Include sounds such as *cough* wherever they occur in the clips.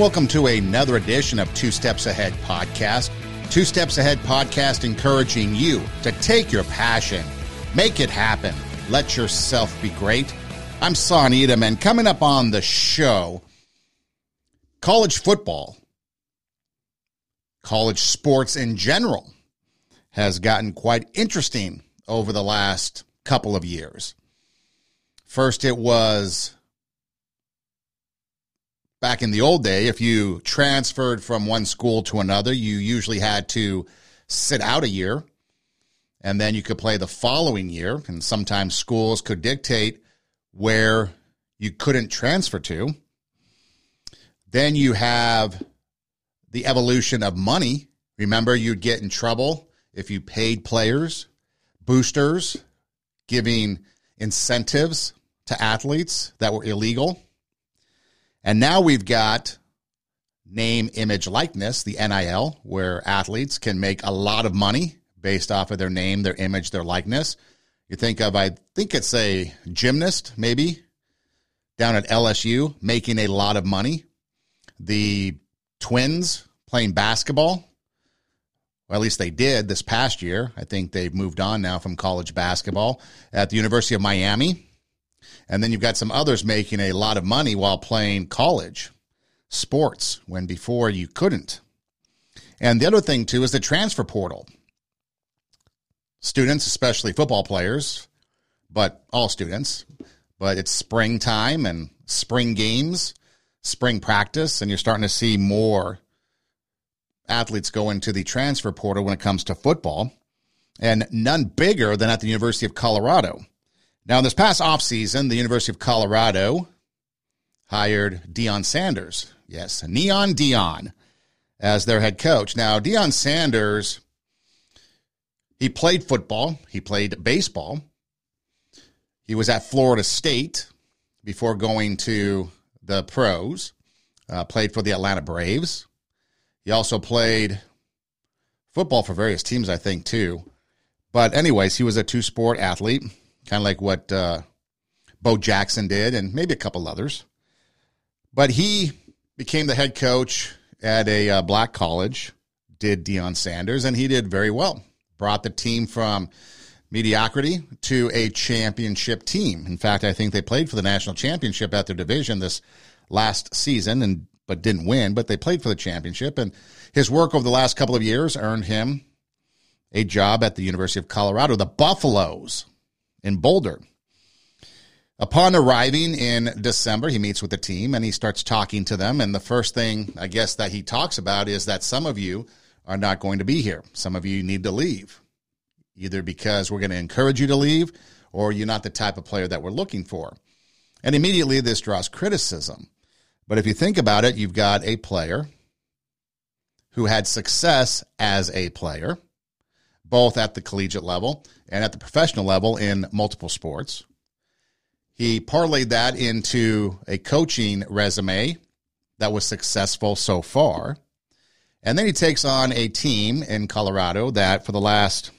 welcome to another edition of Two Steps Ahead podcast. Two Steps Ahead podcast encouraging you to take your passion, make it happen, let yourself be great. I'm Son Edom, and coming up on the show, college football, college sports in general, has gotten quite interesting over the last couple of years. First, it was back in the old day, if you transferred from one school to another, you usually had to sit out a year and then you could play the following year. And sometimes schools could dictate where you couldn't transfer to. Then you have the evolution of money. Remember, you'd get in trouble if you paid players, boosters, giving incentives to athletes that were illegal. And now we've got name, image, likeness, the NIL, where athletes can make a lot of money based off of their name, their image, their likeness. You think of, I think it's a gymnast, maybe, down at LSU, making a lot of money. The twins playing basketball, or at least they did this past year. I think they've moved on now from college basketball at the University of Miami. And then you've got some others making a lot of money while playing college sports when before you couldn't. And the other thing, too, is the transfer portal. Students, especially football players, but all students, but it's springtime and spring games, spring practice, and you're starting to see more athletes go into the transfer portal when it comes to football, and none bigger than at the University of Colorado. Now, this past offseason, the University of Colorado hired Deion Sanders. Yes, Neon Deion as their head coach. Now, Deion Sanders, he played football, he played baseball. He was at Florida State before going to the pros, uh, played for the Atlanta Braves. He also played football for various teams, I think, too. But, anyways, he was a two sport athlete kind of like what uh, Bo Jackson did, and maybe a couple others. But he became the head coach at a uh, black college, did Deion Sanders, and he did very well. Brought the team from mediocrity to a championship team. In fact, I think they played for the national championship at their division this last season, and but didn't win. But they played for the championship, and his work over the last couple of years earned him a job at the University of Colorado, the Buffaloes in Boulder. Upon arriving in December, he meets with the team and he starts talking to them. And the first thing, I guess, that he talks about is that some of you are not going to be here. Some of you need to leave, either because we're going to encourage you to leave or you're not the type of player that we're looking for. And immediately this draws criticism. But if you think about it, you've got a player who had success as a player both at the collegiate level and at the professional level in multiple sports. He parlayed that into a coaching resume that was successful so far. And then he takes on a team in Colorado that for the last,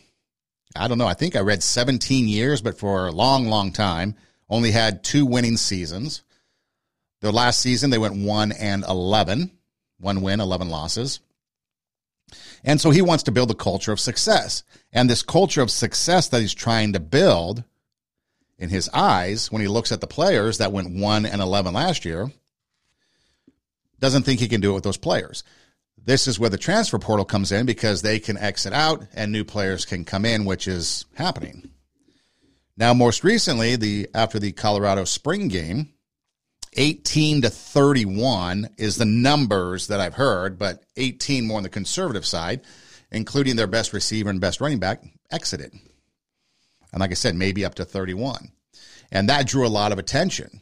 I don't know, I think I read 17 years, but for a long, long time, only had two winning seasons. Their last season, they went 1 and 11, one win, 11 losses. And so he wants to build a culture of success. And this culture of success that he's trying to build in his eyes, when he looks at the players that went 1 and 11 last year, doesn't think he can do it with those players. This is where the transfer portal comes in because they can exit out and new players can come in, which is happening. Now, most recently, the after the Colorado spring game, 18 to 31 is the numbers that I've heard, but 18 more on the conservative side, including their best receiver and best running back, exited. And like I said, maybe up to 31. And that drew a lot of attention.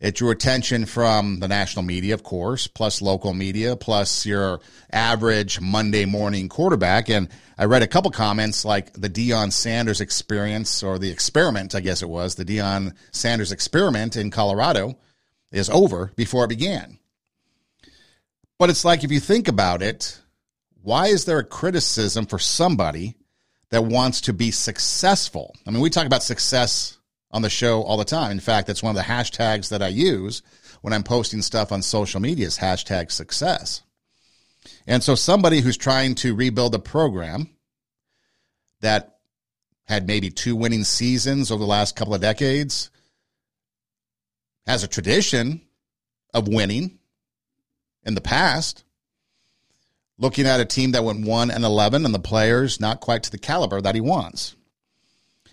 It drew attention from the national media, of course, plus local media, plus your average Monday morning quarterback. And I read a couple comments like the Deion Sanders experience or the experiment, I guess it was, the Deion Sanders experiment in Colorado is over before it began. But it's like if you think about it, why is there a criticism for somebody that wants to be successful? I mean, we talk about success on the show all the time. In fact, that's one of the hashtags that I use when I'm posting stuff on social media is hashtag success. And so somebody who's trying to rebuild a program that had maybe two winning seasons over the last couple of decades has a tradition of winning in the past. Looking at a team that went 1 and 11 and the players not quite to the caliber that he wants.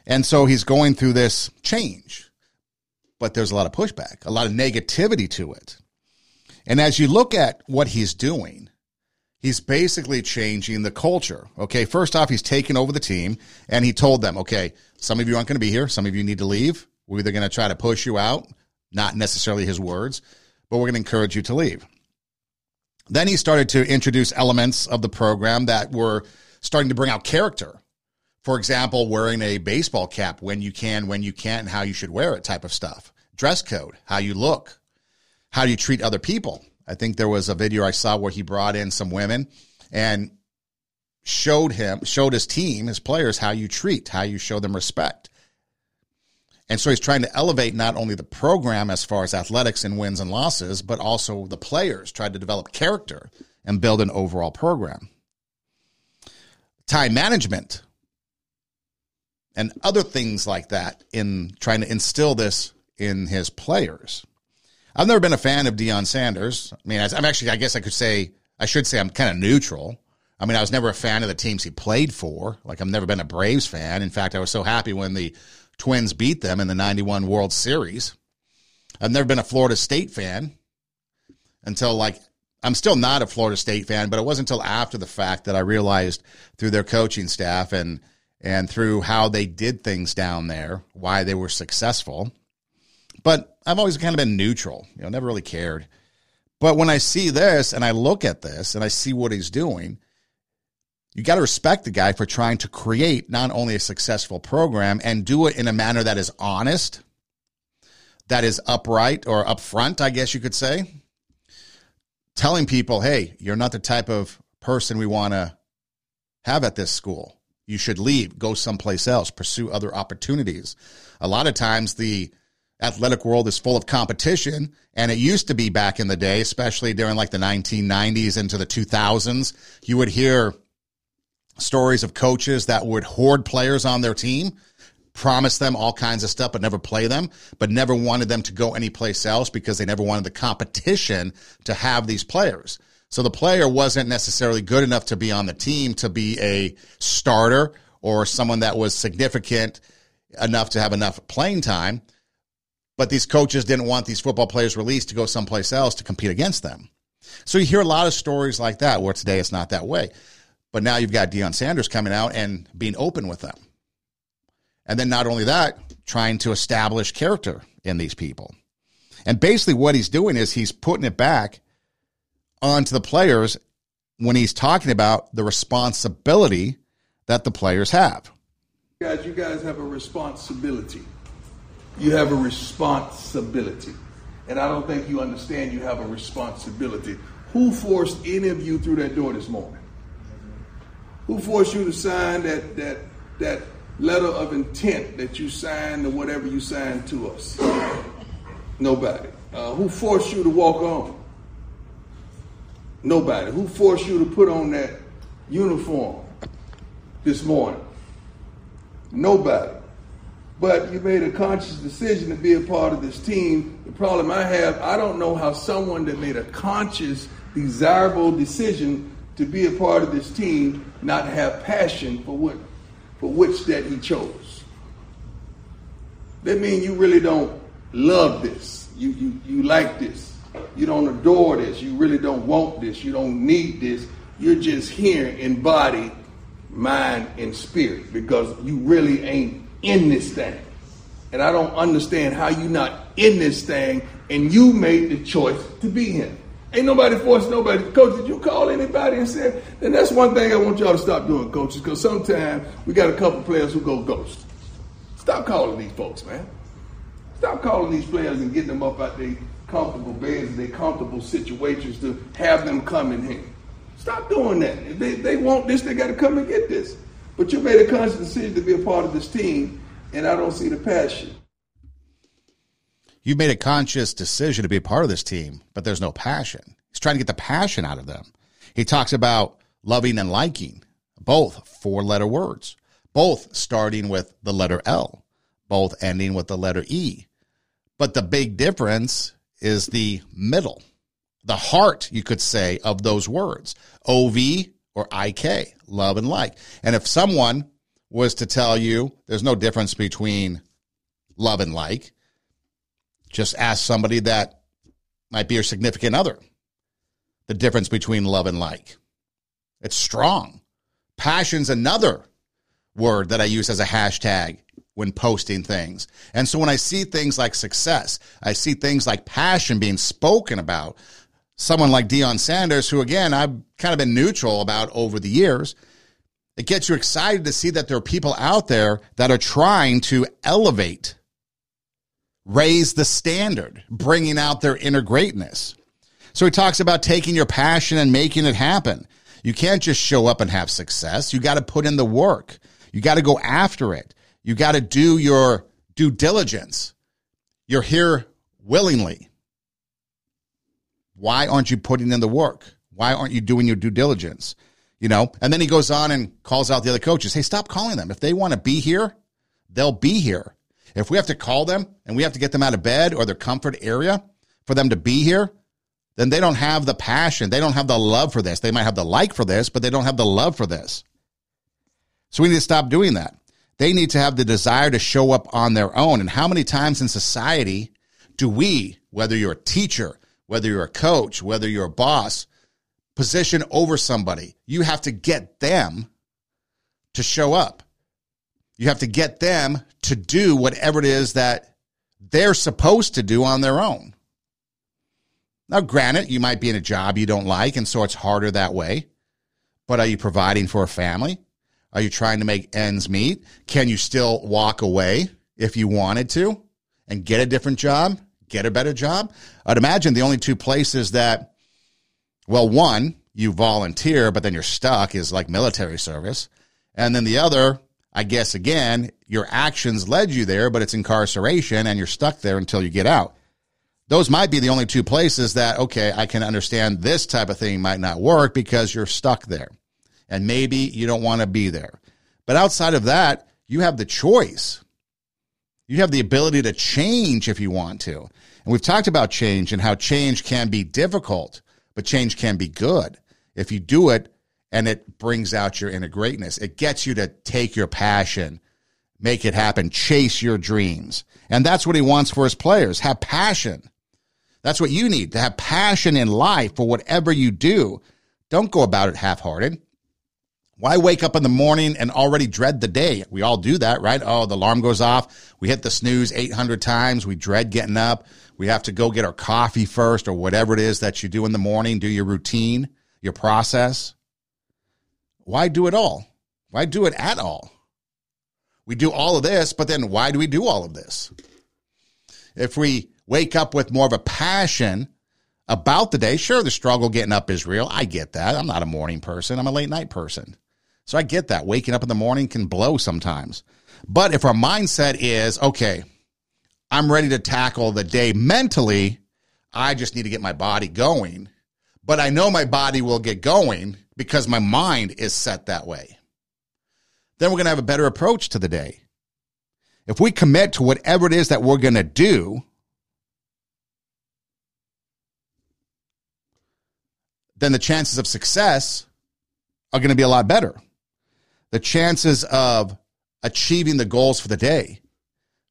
And so he's going through this change. But there's a lot of pushback, a lot of negativity to it. And as you look at what he's doing, he's basically changing the culture. Okay, first off, he's taken over the team and he told them, okay, some of you aren't going to be here. Some of you need to leave. We're either going to try to push you out, not necessarily his words, but we're going to encourage you to leave. Then he started to introduce elements of the program that were starting to bring out character. For example, wearing a baseball cap when you can, when you can't, and how you should wear it type of stuff. Dress code, how you look, how you treat other people. I think there was a video I saw where he brought in some women and showed him, showed his team, his players, how you treat, how you show them respect. And so he's trying to elevate not only the program as far as athletics and wins and losses, but also the players, tried to develop character and build an overall program. Time management and other things like that in trying to instill this in his players. I've never been a fan of Deion Sanders. I mean, I'm actually, I guess I could say, I should say I'm kind of neutral. I mean, I was never a fan of the teams he played for. Like, I've never been a Braves fan. In fact, I was so happy when the Twins beat them in the 91 World Series. I've never been a Florida State fan until like I'm still not a Florida State fan, but it wasn't until after the fact that I realized through their coaching staff and and through how they did things down there, why they were successful. But I've always kind of been neutral, you know, never really cared. But when I see this and I look at this and I see what he's doing, you got to respect the guy for trying to create not only a successful program and do it in a manner that is honest, that is upright or upfront, I guess you could say. Telling people, hey, you're not the type of person we want to have at this school. You should leave, go someplace else, pursue other opportunities. A lot of times, the athletic world is full of competition, and it used to be back in the day, especially during like the 1990s into the 2000s. You would hear stories of coaches that would hoard players on their team, promise them all kinds of stuff, but never play them, but never wanted them to go anyplace else because they never wanted the competition to have these players. So the player wasn't necessarily good enough to be on the team to be a starter or someone that was significant enough to have enough playing time. But these coaches didn't want these football players released to go someplace else to compete against them. So you hear a lot of stories like that where today it's not that way. But now you've got Deion Sanders coming out and being open with them. And then not only that, trying to establish character in these people. And basically what he's doing is he's putting it back onto the players when he's talking about the responsibility that the players have. Guys, you guys have a responsibility. You have a responsibility. And I don't think you understand you have a responsibility. Who forced any of you through that door this morning? Who forced you to sign that that that letter of intent that you signed or whatever you signed to us? Nobody. Uh, who forced you to walk on? Nobody. Who forced you to put on that uniform this morning? Nobody. But you made a conscious decision to be a part of this team. The problem I have, I don't know how someone that made a conscious, desirable decision to be a part of this team, not have passion for what for which that he chose. That means you really don't love this. You you you like this. You don't adore this. You really don't want this. You don't need this. You're just here in body, mind, and spirit because you really ain't in this thing. And I don't understand how you not in this thing and you made the choice to be here. Ain't nobody forcing nobody. Coach, did you call anybody and say? And that's one thing I want y'all to stop doing, coaches, because sometimes we got a couple players who go ghost. Stop calling these folks, man. Stop calling these players and getting them up out their comfortable beds and their comfortable situations to have them come in here. Stop doing that. If they, they want this, they got to come and get this. But you made a conscious decision to be a part of this team, and I don't see the passion. You've made a conscious decision to be a part of this team, but there's no passion. He's trying to get the passion out of them. He talks about loving and liking, both four letter words, both starting with the letter L, both ending with the letter E. But the big difference is the middle, the heart, you could say, of those words OV or IK, love and like. And if someone was to tell you there's no difference between love and like, just ask somebody that might be your significant other the difference between love and like. It's strong. Passion's another word that I use as a hashtag when posting things. And so when I see things like success, I see things like passion being spoken about, someone like Deion Sanders, who again, I've kind of been neutral about over the years, it gets you excited to see that there are people out there that are trying to elevate, raise the standard, bringing out their inner greatness. So he talks about taking your passion and making it happen. You can't just show up and have success. You got to put in the work. You got to go after it. You got to do your due diligence. You're here willingly. Why aren't you putting in the work? Why aren't you doing your due diligence? You know, and then he goes on and calls out the other coaches. Hey, stop calling them. If they want to be here, they'll be here. If we have to call them and we have to get them out of bed or their comfort area for them to be here, then they don't have the passion. They don't have the love for this. They might have the like for this, but they don't have the love for this. So we need to stop doing that. They need to have the desire to show up on their own. And how many times in society do we, whether you're a teacher, whether you're a coach, whether you're a boss, position over somebody, you have to get them to show up. You have to get them to do whatever it is that they're supposed to do on their own. Now, granted, you might be in a job you don't like, and so it's harder that way. But are you providing for a family? Are you trying to make ends meet? Can you still walk away if you wanted to and get a different job, get a better job? I'd imagine the only two places that, well, one, you volunteer, but then you're stuck is like military service. And then the other, I guess, again, your actions led you there, but it's incarceration and you're stuck there until you get out those might be the only two places that, okay, I can understand this type of thing might not work because you're stuck there. And maybe you don't want to be there. But outside of that, you have the choice. You have the ability to change if you want to. And we've talked about change and how change can be difficult, but change can be good. If you do it and it brings out your inner greatness, it gets you to take your passion, make it happen, chase your dreams. And that's what he wants for his players. Have passion. That's what you need to have passion in life for whatever you do. Don't go about it half hearted. Why wake up in the morning and already dread the day? We all do that, right? Oh, the alarm goes off. We hit the snooze 800 times. We dread getting up. We have to go get our coffee first or whatever it is that you do in the morning. Do your routine, your process. Why do it all? Why do it at all? We do all of this, but then why do we do all of this? If we wake up with more of a passion about the day. Sure, the struggle getting up is real. I get that. I'm not a morning person, I'm a late night person. So I get that. Waking up in the morning can blow sometimes. But if our mindset is, okay, I'm ready to tackle the day mentally, I just need to get my body going. But I know my body will get going because my mind is set that way. Then we're going to have a better approach to the day. If we commit to whatever it is that we're going to do, then the chances of success are going to be a lot better. The chances of achieving the goals for the day,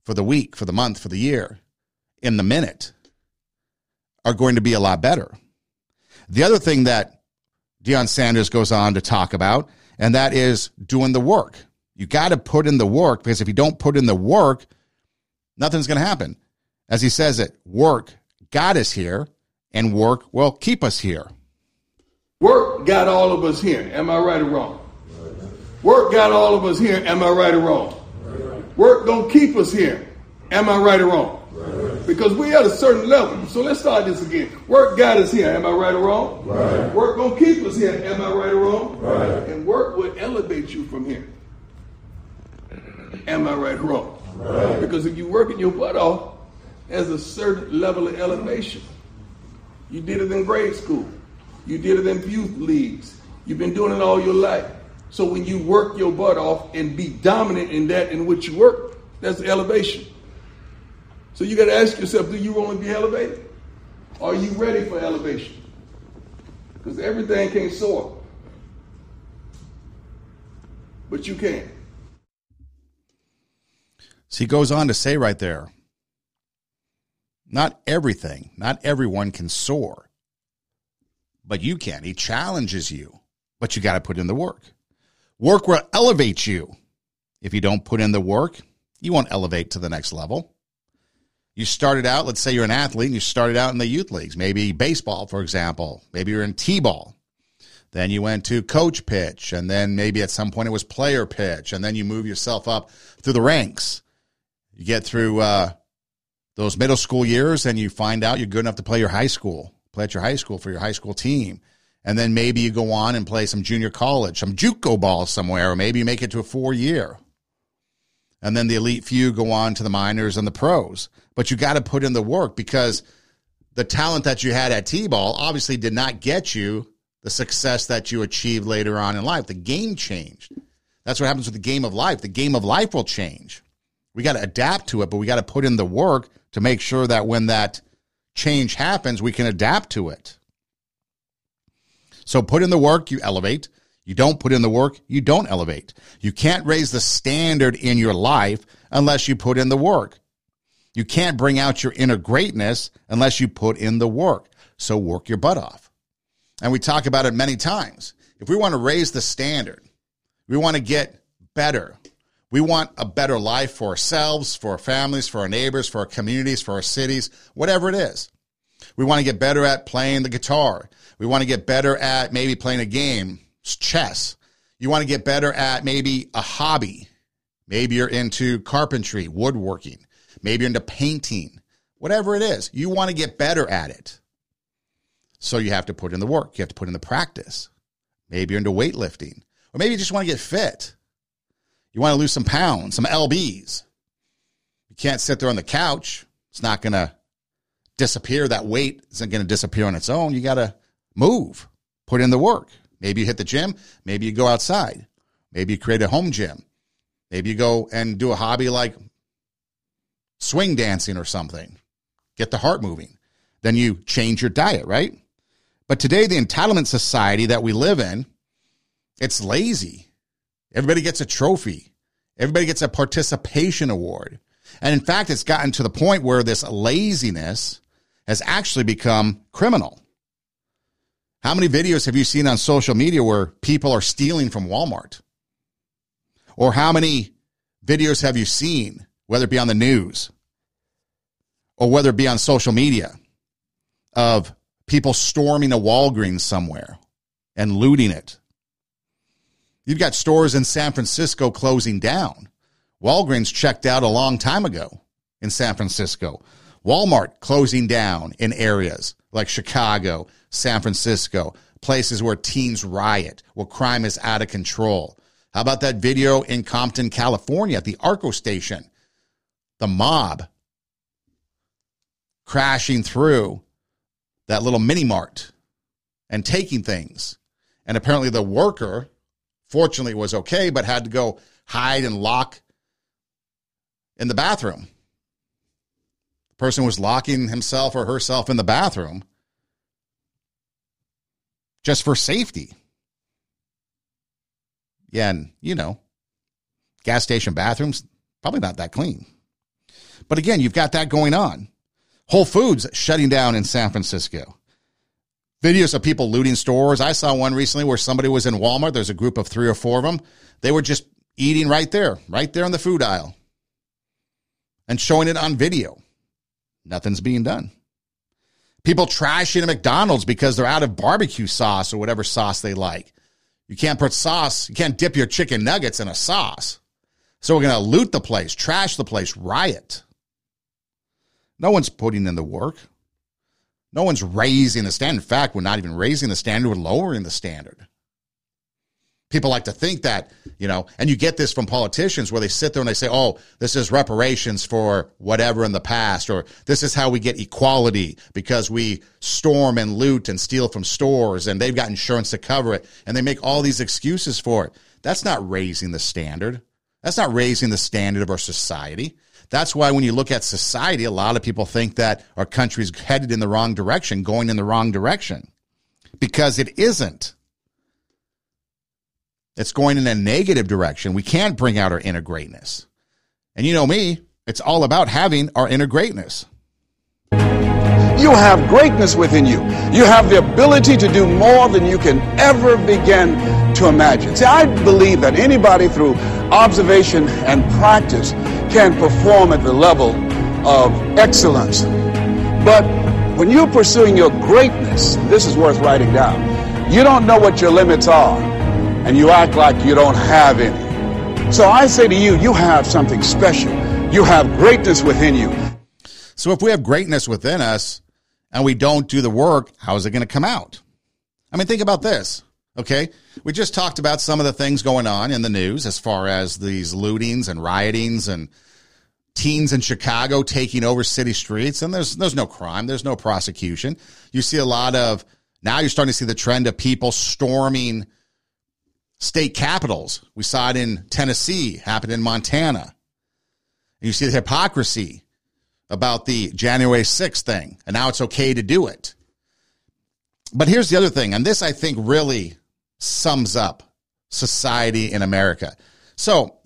for the week, for the month, for the year, in the minute are going to be a lot better. The other thing that Deion Sanders goes on to talk about, and that is doing the work. You got to put in the work because if you don't put in the work, nothing's going to happen. As he says it, work got us here, and work will keep us here. Work got all of us here. Am I right or wrong? Work got all of us here. Am I right or wrong? Work gonna keep us here. Am I right or wrong? Because we at a certain level. So let's start this again. Work got us here. Am I right or wrong? Right. Work gonna keep us here. Am I right or wrong? Right. And work would elevate you from here. Am I right or wrong? Right. Because if you're working your butt off as a certain level of elevation. You did it in grade school. You did it in youth leagues. You've been doing it all your life. So when you work your butt off and be dominant in that in which you work, that's elevation. So you got to ask yourself, do you want to be elevated? Are you ready for elevation? Because everything can't soar. But you can. So he goes on to say right there not everything, not everyone can soar, but you can. He challenges you, but you got to put in the work. Work will elevate you. If you don't put in the work, you won't elevate to the next level. You started out, let's say you're an athlete and you started out in the youth leagues, maybe baseball, for example. Maybe you're in T ball. Then you went to coach pitch, and then maybe at some point it was player pitch, and then you move yourself up through the ranks. You get through uh, those middle school years, and you find out you're good enough to play your high school, play at your high school for your high school team. And then maybe you go on and play some junior college, some JUCO ball somewhere, or maybe you make it to a four year. And then the elite few go on to the minors and the pros. But you got to put in the work because the talent that you had at T ball obviously did not get you the success that you achieved later on in life. The game changed. That's what happens with the game of life. The game of life will change. We got to adapt to it, but we got to put in the work to make sure that when that change happens, we can adapt to it. So put in the work, you elevate. You don't put in the work, you don't elevate. You can't raise the standard in your life unless you put in the work. You can't bring out your inner greatness unless you put in the work. So work your butt off. And we talk about it many times. If we want to raise the standard, we want to get better, we want a better life for ourselves, for our families, for our neighbors, for our communities, for our cities, whatever it is. We want to get better at playing the guitar. We want to get better at maybe playing a game, chess. You want to get better at maybe a hobby. Maybe you're into carpentry, woodworking. Maybe you're into painting, whatever it is. You want to get better at it. So you have to put in the work. You have to put in the practice. Maybe you're into weightlifting, or maybe you just want to get fit. You want to lose some pounds, some LBs. You can't sit there on the couch. It's not going to disappear. That weight isn't going to disappear on its own. You got to move, put in the work. Maybe you hit the gym. Maybe you go outside. Maybe you create a home gym. Maybe you go and do a hobby like swing dancing or something. Get the heart moving. Then you change your diet, right? But today, the entitlement society that we live in, it's lazy. Everybody gets a trophy. Everybody gets a participation award. And in fact, it's gotten to the point where this laziness has actually become criminal. How many videos have you seen on social media where people are stealing from Walmart? Or how many videos have you seen, whether it be on the news or whether it be on social media, of people storming a Walgreens somewhere and looting it You've got stores in San Francisco closing down. Walgreens checked out a long time ago in San Francisco. Walmart closing down in areas like Chicago, San Francisco, places where teens riot, where crime is out of control. How about that video in Compton, California at the Arco station? The mob crashing through that little mini mart and taking things. And apparently the worker Fortunately, was okay, but had to go hide and lock in the bathroom. Person was locking himself or herself in the bathroom just for safety. Yeah, and you know, gas station bathrooms, probably not that clean. But again, you've got that going on. Whole Foods shutting down in San Francisco videos of people looting stores. I saw one recently where somebody was in Walmart. There's a group of three or four of them. They were just eating right there, right there in the food aisle and showing it on video. Nothing's being done. People trashing a McDonald's because they're out of barbecue sauce or whatever sauce they like. You can't put sauce, you can't dip your chicken nuggets in a sauce. So we're going to loot the place, trash the place, riot. No one's putting in the work. No one's raising the standard. In fact, we're not even raising the standard, we're lowering the standard. People like to think that, you know, and you get this from politicians where they sit there and they say, oh, this is reparations for whatever in the past, or this is how we get equality because we storm and loot and steal from stores and they've got insurance to cover it. And they make all these excuses for it. That's not raising the standard. That's not raising the standard of our society. That's why when you look at society, a lot of people think that our country's headed in the wrong direction, going in the wrong direction, because it isn't. It's going in a negative direction. We can't bring out our inner greatness. And you know me, it's all about having our inner greatness. You have greatness within you. You have the ability to do more than you can ever begin to imagine. See, I believe that anybody through observation and practice can perform at the level of excellence. But when you're pursuing your greatness, this is worth writing down. You don't know what your limits are and you act like you don't have any. So I say to you, you have something special. You have greatness within you. So if we have greatness within us and we don't do the work, how is it going to come out? I mean, think about this. Okay. We just talked about some of the things going on in the news as far as these lootings and riotings and teens in Chicago taking over city streets. And there's, there's no crime. There's no prosecution. You see a lot of, now you're starting to see the trend of people storming state capitols. We saw it in Tennessee, happened in Montana. You see the hypocrisy about the January 6th thing, and now it's okay to do it. But here's the other thing, and this I think really sums up society in America. So,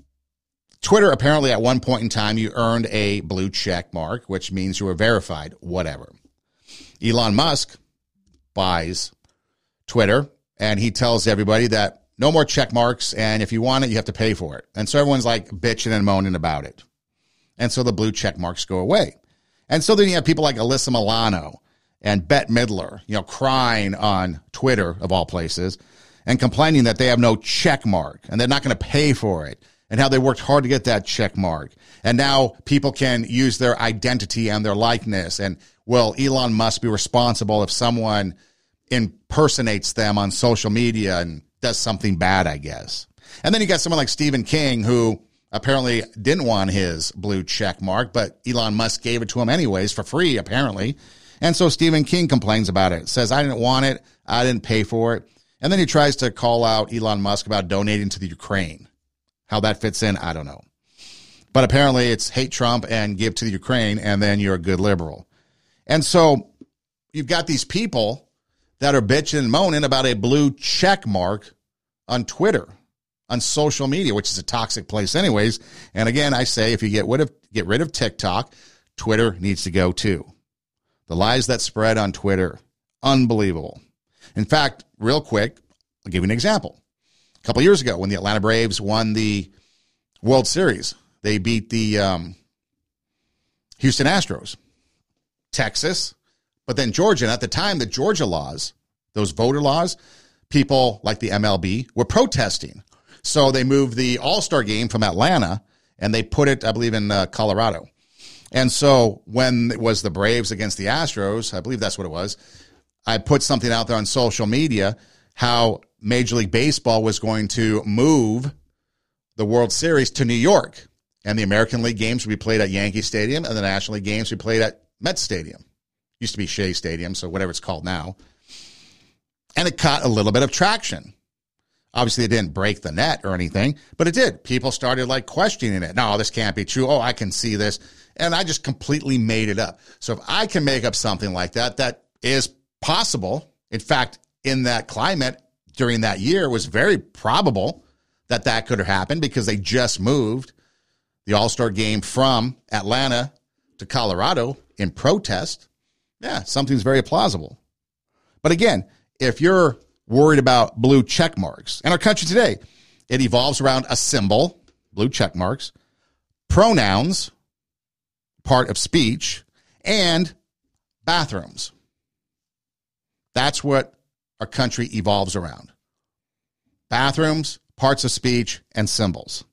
Twitter apparently at one point in time you earned a blue check mark, which means you were verified, whatever. Elon Musk buys Twitter and he tells everybody that no more check marks. And if you want it, you have to pay for it. And so everyone's like bitching and moaning about it. And so the blue check marks go away. And so then you have people like Alyssa Milano and Bette Midler, you know, crying on Twitter of all places and complaining that they have no check mark and they're not going to pay for it and how they worked hard to get that check mark. And now people can use their identity and their likeness. And well, Elon must be responsible if someone impersonates them on social media and does something bad, I guess. And then you got someone like Stephen King who apparently didn't want his blue check mark, but Elon Musk gave it to him anyways for free, apparently. And so Stephen King complains about it, says, I didn't want it, I didn't pay for it. And then he tries to call out Elon Musk about donating to the Ukraine. How that fits in, I don't know. But apparently it's hate Trump and give to the Ukraine, and then you're a good liberal. And so you've got these people that are bitching and moaning about a blue check mark on Twitter, on social media, which is a toxic place, anyways. And again, I say if you get rid of get rid of TikTok, Twitter needs to go too. The lies that spread on Twitter, unbelievable. In fact, real quick, I'll give you an example. A couple years ago, when the Atlanta Braves won the World Series, they beat the um, Houston Astros. Texas, but then Georgia, and at the time, the Georgia laws, those voter laws, people like the MLB were protesting. So they moved the All Star game from Atlanta and they put it, I believe, in uh, Colorado. And so when it was the Braves against the Astros, I believe that's what it was, I put something out there on social media how Major League Baseball was going to move the World Series to New York. And the American League games would be played at Yankee Stadium and the National League games would be played at Met Stadium. Used to be Shea Stadium, so whatever it's called now and it caught a little bit of traction. Obviously, it didn't break the net or anything, but it did. People started like questioning it. No, this can't be true. Oh, I can see this. And I just completely made it up. So if I can make up something like that, that is possible. In fact, in that climate during that year, was very probable that that could have happened because they just moved the All Star game from Atlanta to Colorado in protest. Yeah, something's very plausible. But again, if you're worried about blue check marks, in our country today, it evolves around a symbol, blue check marks, pronouns, part of speech, and bathrooms. That's what our country evolves around. Bathrooms, parts of speech, and symbols.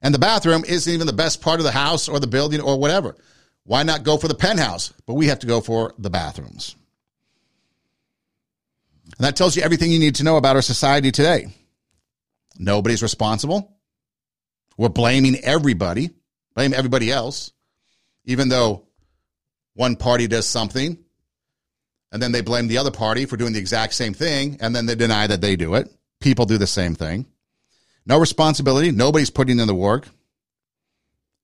And the bathroom isn't even the best part of the house or the building or whatever. Why not go for the penthouse? But we have to go for the bathrooms. And that tells you everything you need to know about our society today. Nobody's responsible. We're blaming everybody, blame everybody else, even though one party does something and then they blame the other party for doing the exact same thing and then they deny that they do it. People do the same thing. No responsibility. Nobody's putting in the work.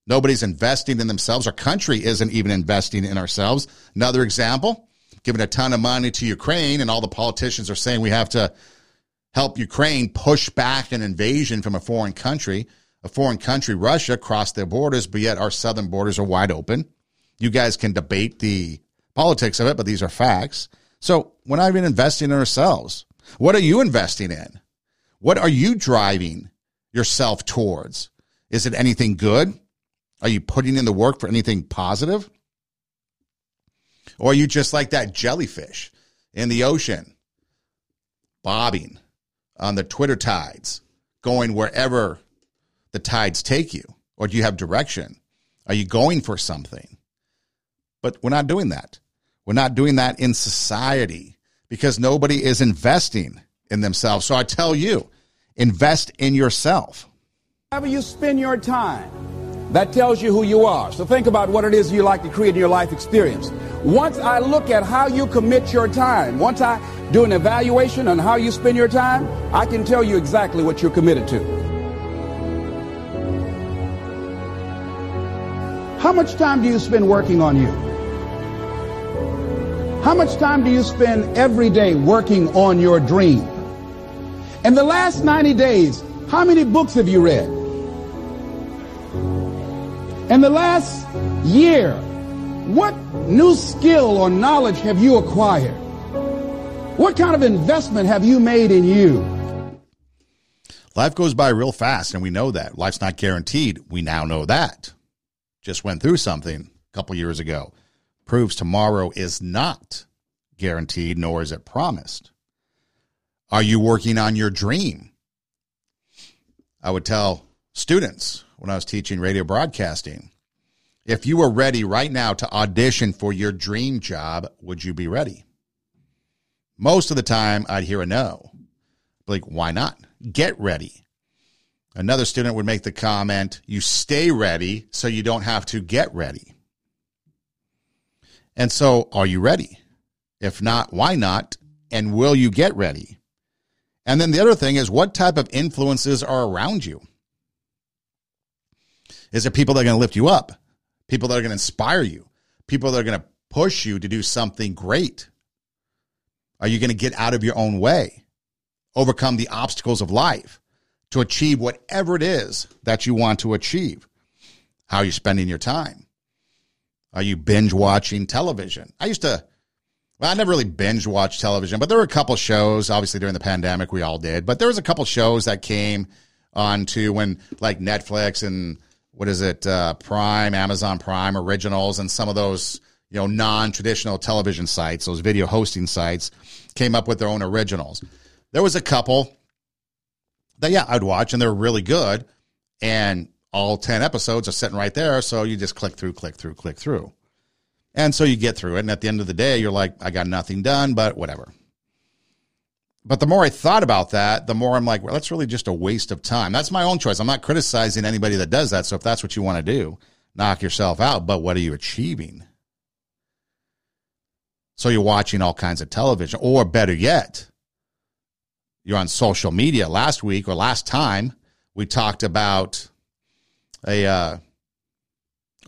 Nobody's investing in themselves. Our country isn't even investing in ourselves. Another example, giving a ton of money to Ukraine, and all the politicians are saying we have to help Ukraine push back an invasion from a foreign country. A foreign country, Russia, crossed their borders, but yet our southern borders are wide open. You guys can debate the politics of it, but these are facts. So we're not even investing in ourselves. What are you investing in? What are you driving yourself towards? Is it anything good? Are you putting in the work for anything positive? Or are you just like that jellyfish in the ocean, bobbing on the Twitter tides, going wherever the tides take you? Or do you have direction? Are you going for something? But we're not doing that. We're not doing that in society because nobody is investing in themselves. So I tell you, invest in yourself. However, you spend your time, that tells you who you are. So think about what it is you like to create in your life experience. Once I look at how you commit your time, once I do an evaluation on how you spend your time, I can tell you exactly what you're committed to. How much time do you spend working on you? How much time do you spend every day working on your dream? In the last 90 days, how many books have you read? In the last year, what new skill or knowledge have you acquired? What kind of investment have you made in you? Life goes by real fast, and we know that. Life's not guaranteed. We now know that. Just went through something a couple years ago. Proves tomorrow is not guaranteed, nor is it promised. Are you working on your dream? I would tell students when I was teaching radio broadcasting if you were ready right now to audition for your dream job, would you be ready? Most of the time, I'd hear a no. Like, why not? Get ready. Another student would make the comment, you stay ready so you don't have to get ready. And so, are you ready? If not, why not? And will you get ready? And then the other thing is, what type of influences are around you? Is there people that are going to lift you up? People that are going to inspire you? People that are going to push you to do something great? Are you going to get out of your own way? Overcome the obstacles of life to achieve whatever it is that you want to achieve? How are you spending your time? Are you binge watching television? I used to well, I never really binge watched television, but there were a couple shows. Obviously, during the pandemic, we all did. But there was a couple shows that came on to when like Netflix and what is it, uh, Prime, Amazon Prime originals, and some of those you know non-traditional television sites, those video hosting sites, came up with their own originals. There was a couple that yeah I'd watch, and they're really good, and all ten episodes are sitting right there. So you just click through, click through, click through. And so you get through it. And at the end of the day, you're like, I got nothing done, but whatever. But the more I thought about that, the more I'm like, well, that's really just a waste of time. That's my own choice. I'm not criticizing anybody that does that. So if that's what you want to do, knock yourself out. But what are you achieving? So you're watching all kinds of television, or better yet, you're on social media. Last week or last time, we talked about a uh,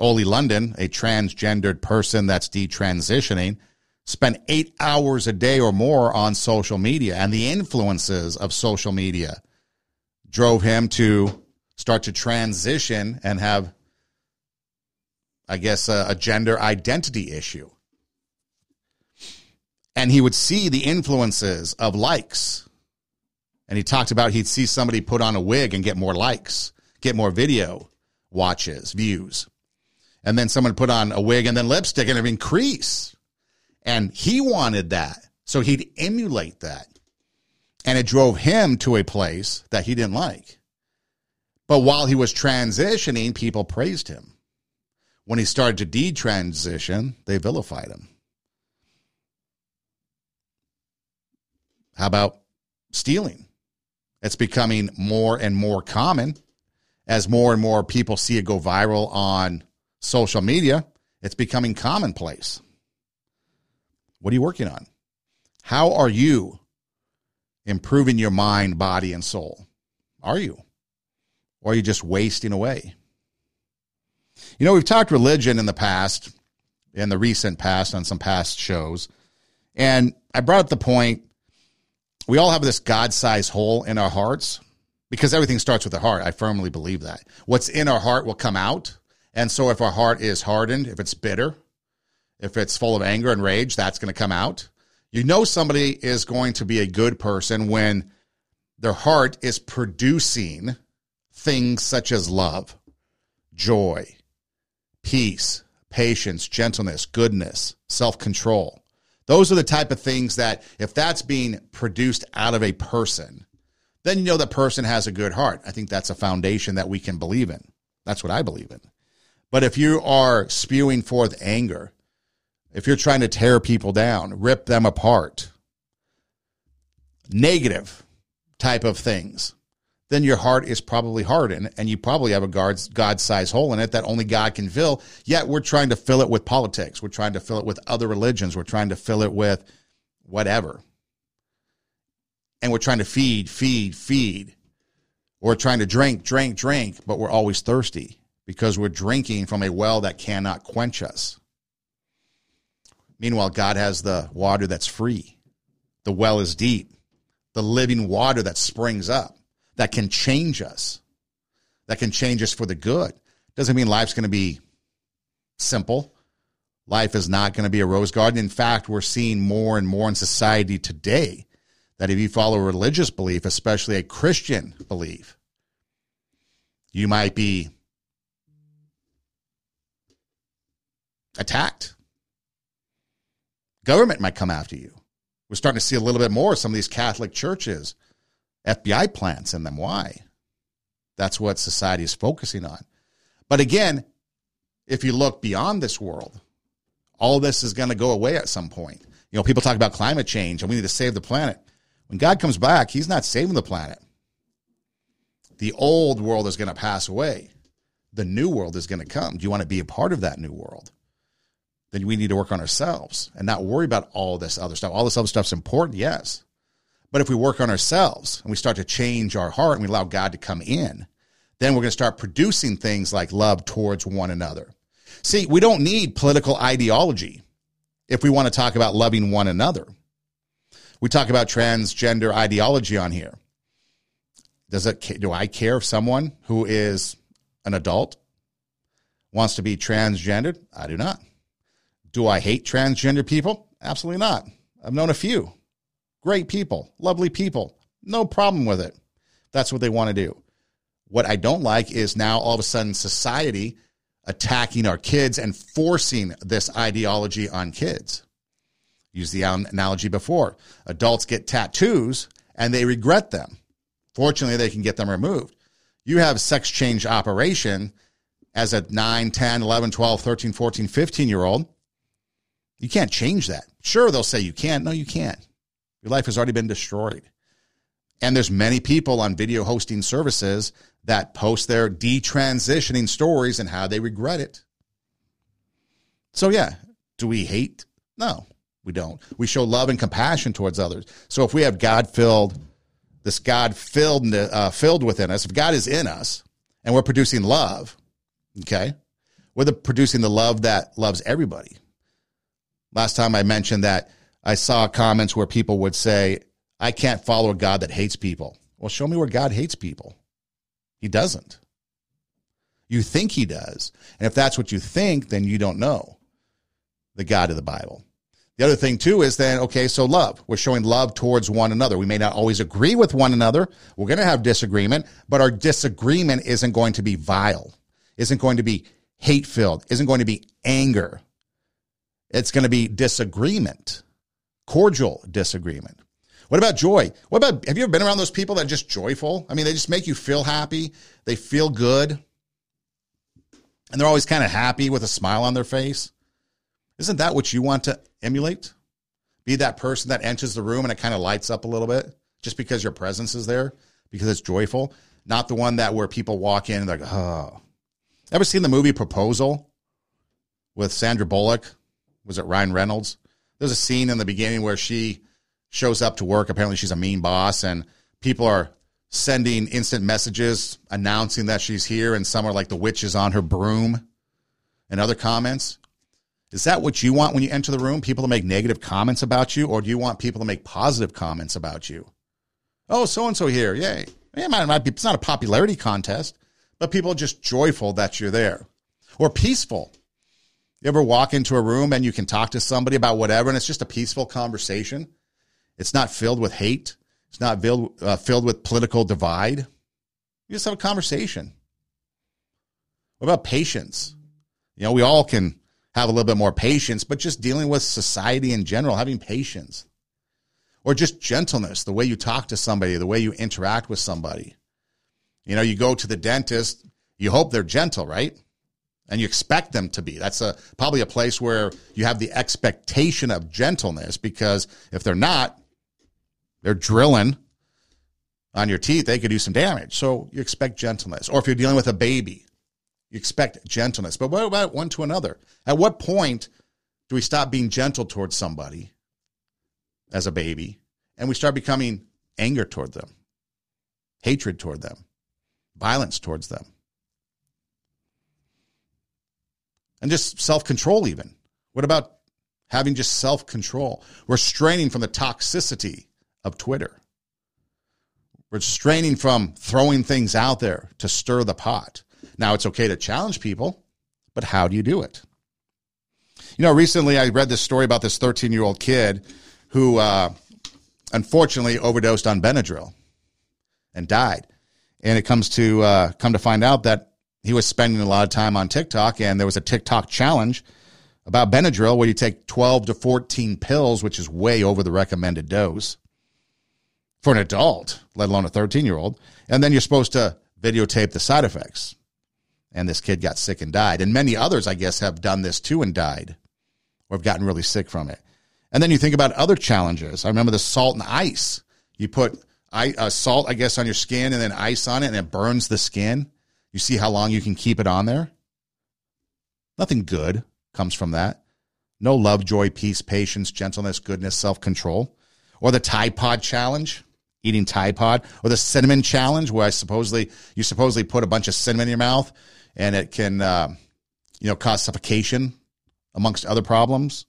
Oli London, a transgendered person that's detransitioning, spent eight hours a day or more on social media, and the influences of social media drove him to start to transition and have, I guess, a, a gender identity issue. And he would see the influences of likes. And he talked about he'd see somebody put on a wig and get more likes, get more video watches, views and then someone put on a wig and then lipstick and it increase. And he wanted that. So he'd emulate that. And it drove him to a place that he didn't like. But while he was transitioning, people praised him. When he started to detransition, they vilified him. How about stealing? It's becoming more and more common as more and more people see it go viral on social media. It's becoming commonplace. What are you working on? How are you improving your mind, body, and soul? Are you? Or are you just wasting away? You know, we've talked religion in the past, in the recent past, on some past shows. And I brought up the point we all have this God sized hole in our hearts because everything starts with the heart. I firmly believe that. What's in our heart will come out. And so if our heart is hardened, if it's bitter, if it's full of anger and rage, that's going to come out. You know somebody is going to be a good person when their heart is producing things such as love, joy, peace, patience, gentleness, goodness, self control. Those are the type of things that, if that's being produced out of a person, then you know that person has a good heart. I think that's a foundation that we can believe in. That's what I believe in. But if you are spewing forth anger, if you're trying to tear people down, rip them apart, negative type of things, then your heart is probably hardened and you probably have a God sized hole in it that only God can fill. Yet we're trying to fill it with politics. We're trying to fill it with other religions. We're trying to fill it with whatever. And we're trying to feed, feed, feed. We're trying to drink, drink, drink, but we're always thirsty because we're drinking from a well that cannot quench us. Meanwhile, God has the water that's free. The well is deep. The living water that springs up that can change us, that can change us for the good. Doesn't mean life's going to be simple. Life is not going to be a rose garden. In fact, we're seeing more and more in society today that if you follow a religious belief, especially a Christian belief, you might be attacked. Government might come after you. We're starting to see a little bit more of some of these Catholic churches FBI plants in them. Why? That's what society is focusing on. But again, if you look beyond this world, all this is going to go away at some point. You know, people talk about climate change and we need to save the planet. When God comes back, he's not saving the planet. The old world is going to pass away. The new world is going to come. Do you want to be a part of that new world? Then we need to work on ourselves and not worry about all this other stuff. All this other stuff's important, yes. But if we work on ourselves and we start to change our heart and we allow God to come in, then we're going to start producing things like love towards one another. See, we don't need political ideology if we want to talk about loving one another. We talk about transgender ideology on here. Does it do I care if someone who is an adult wants to be transgendered? I do not. Do I hate transgender people? Absolutely not. I've known a few. Great people, lovely people, no problem with it. That's what they want to do. What I don't like is now all of a sudden society attacking our kids and forcing this ideology on kids. Use the analogy before. Adults get tattoos and they regret them. Fortunately, they can get them removed. You have sex change operation as a 9, 10, 11, 12, 13, 14, 15 year old. You can't change that. Sure, they'll say you can't. No, you can't. Your life has already been destroyed. And there's many people on video hosting services that post their detransitioning stories and how they regret it. So yeah, do we hate? No, we don't. We show love and compassion towards others. So if we have God filled, this God filled uh, filled within us, if God is in us and we're producing love, okay, we're the, producing the love that loves everybody. Last time I mentioned that I saw comments where people would say, I can't follow a God that hates people. Well, show me where God hates people. He doesn't. You think he does. And if that's what you think, then you don't know the God of the Bible. The other thing, too, is then, okay, so love. We're showing love towards one another. We may not always agree with one another. We're going to have disagreement, but our disagreement isn't going to be vile, isn't going to be hate filled, isn't going to be anger. It's going to be disagreement cordial disagreement. What about joy? What about have you ever been around those people that are just joyful? I mean, they just make you feel happy. They feel good. And they're always kind of happy with a smile on their face. Isn't that what you want to emulate? Be that person that enters the room and it kind of lights up a little bit just because your presence is there. because it's joyful, not the one that where people walk in and they're like, oh. Ever seen the movie Proposal with Sandra Bullock? Was it Ryan Reynolds? There's a scene in the beginning where she shows up to work. Apparently, she's a mean boss, and people are sending instant messages announcing that she's here, and some are like the witch is on her broom and other comments. Is that what you want when you enter the room? People to make negative comments about you, or do you want people to make positive comments about you? Oh, so and so here, yay! It might, might be, it's not a popularity contest, but people are just joyful that you're there, or peaceful. You ever walk into a room and you can talk to somebody about whatever, and it's just a peaceful conversation? It's not filled with hate. It's not filled, uh, filled with political divide. You just have a conversation. What about patience? You know, we all can have a little bit more patience, but just dealing with society in general, having patience. Or just gentleness, the way you talk to somebody, the way you interact with somebody. You know, you go to the dentist, you hope they're gentle, right? And you expect them to be. That's a probably a place where you have the expectation of gentleness because if they're not, they're drilling on your teeth, they could do some damage. So you expect gentleness. Or if you're dealing with a baby, you expect gentleness. But what about one to another? At what point do we stop being gentle towards somebody as a baby and we start becoming anger toward them, hatred toward them, violence towards them? And just self control, even. What about having just self control? Restraining from the toxicity of Twitter. Restraining from throwing things out there to stir the pot. Now, it's okay to challenge people, but how do you do it? You know, recently I read this story about this 13 year old kid who uh, unfortunately overdosed on Benadryl and died. And it comes to uh, come to find out that he was spending a lot of time on TikTok, and there was a TikTok challenge about Benadryl where you take 12 to 14 pills, which is way over the recommended dose for an adult, let alone a 13 year old. And then you're supposed to videotape the side effects. And this kid got sick and died. And many others, I guess, have done this too and died or have gotten really sick from it. And then you think about other challenges. I remember the salt and ice. You put uh, salt, I guess, on your skin and then ice on it, and it burns the skin. You see how long you can keep it on there? Nothing good comes from that. No love, joy, peace, patience, gentleness, goodness, self control. Or the Tide Pod challenge eating Tide Pod, or the cinnamon challenge, where I supposedly you supposedly put a bunch of cinnamon in your mouth and it can uh, you know cause suffocation amongst other problems.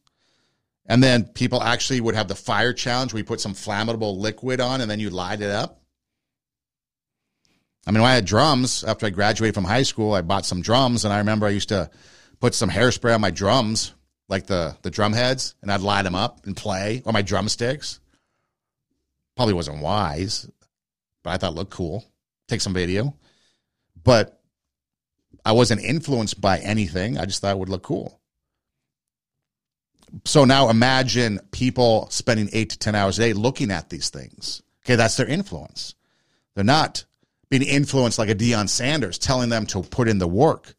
And then people actually would have the fire challenge where you put some flammable liquid on and then you light it up. I mean, when I had drums after I graduated from high school, I bought some drums, and I remember I used to put some hairspray on my drums, like the the drum heads, and I'd light them up and play, or my drumsticks. Probably wasn't wise, but I thought looked cool. Take some video. But I wasn't influenced by anything. I just thought it would look cool. So now imagine people spending eight to 10 hours a day looking at these things. Okay, that's their influence. They're not being influenced like a Deion Sanders, telling them to put in the work,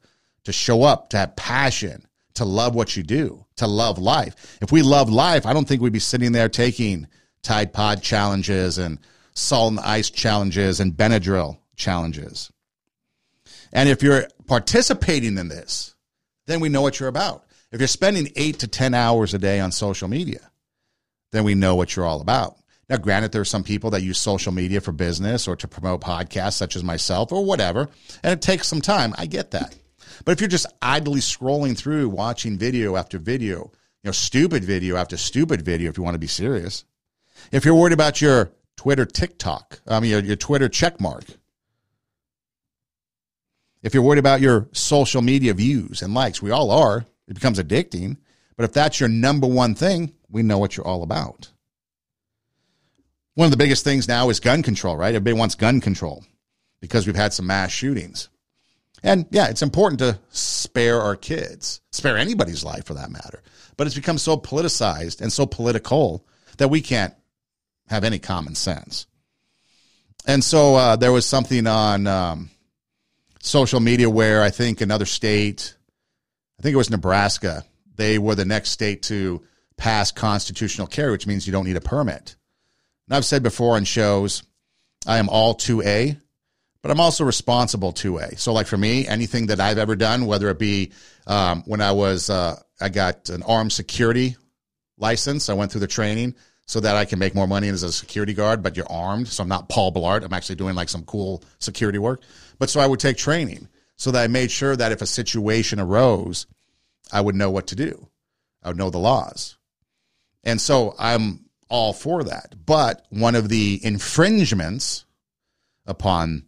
to show up, to have passion, to love what you do, to love life. If we love life, I don't think we'd be sitting there taking Tide Pod challenges and salt and ice challenges and Benadryl challenges. And if you're participating in this, then we know what you're about. If you're spending eight to 10 hours a day on social media, then we know what you're all about. Now, granted, there are some people that use social media for business or to promote podcasts, such as myself or whatever, and it takes some time. I get that. But if you're just idly scrolling through, watching video after video, you know, stupid video after stupid video, if you want to be serious, if you're worried about your Twitter TikTok, I mean, your, your Twitter check mark, if you're worried about your social media views and likes, we all are, it becomes addicting. But if that's your number one thing, we know what you're all about. One of the biggest things now is gun control, right? Everybody wants gun control because we've had some mass shootings. And yeah, it's important to spare our kids, spare anybody's life for that matter. But it's become so politicized and so political that we can't have any common sense. And so uh, there was something on um, social media where I think another state, I think it was Nebraska, they were the next state to pass constitutional carry, which means you don't need a permit. And I've said before on shows I am all 2A, but I'm also responsible 2A. So, like for me, anything that I've ever done, whether it be um, when I was, uh, I got an armed security license, I went through the training so that I can make more money as a security guard, but you're armed. So I'm not Paul Blart. I'm actually doing like some cool security work. But so I would take training so that I made sure that if a situation arose, I would know what to do. I would know the laws. And so I'm all for that. But one of the infringements upon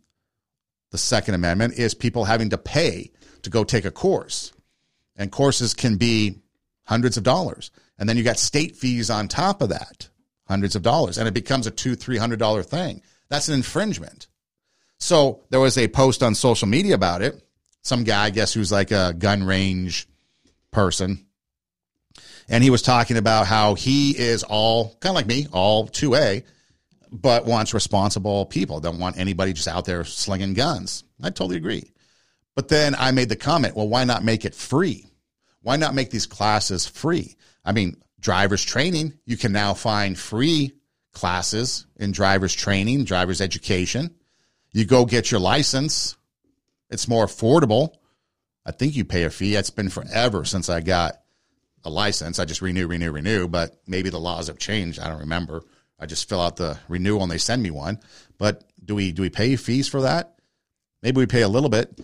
the Second Amendment is people having to pay to go take a course. And courses can be hundreds of dollars. And then you got state fees on top of that, hundreds of dollars. And it becomes a two, three hundred dollar thing. That's an infringement. So there was a post on social media about it. Some guy, I guess, who's like a gun range person. And he was talking about how he is all kind of like me, all 2A, but wants responsible people. Don't want anybody just out there slinging guns. I totally agree. But then I made the comment, well, why not make it free? Why not make these classes free? I mean, driver's training, you can now find free classes in driver's training, driver's education. You go get your license, it's more affordable. I think you pay a fee. It's been forever since I got a license. I just renew, renew, renew, but maybe the laws have changed. I don't remember. I just fill out the renewal and they send me one. But do we do we pay fees for that? Maybe we pay a little bit.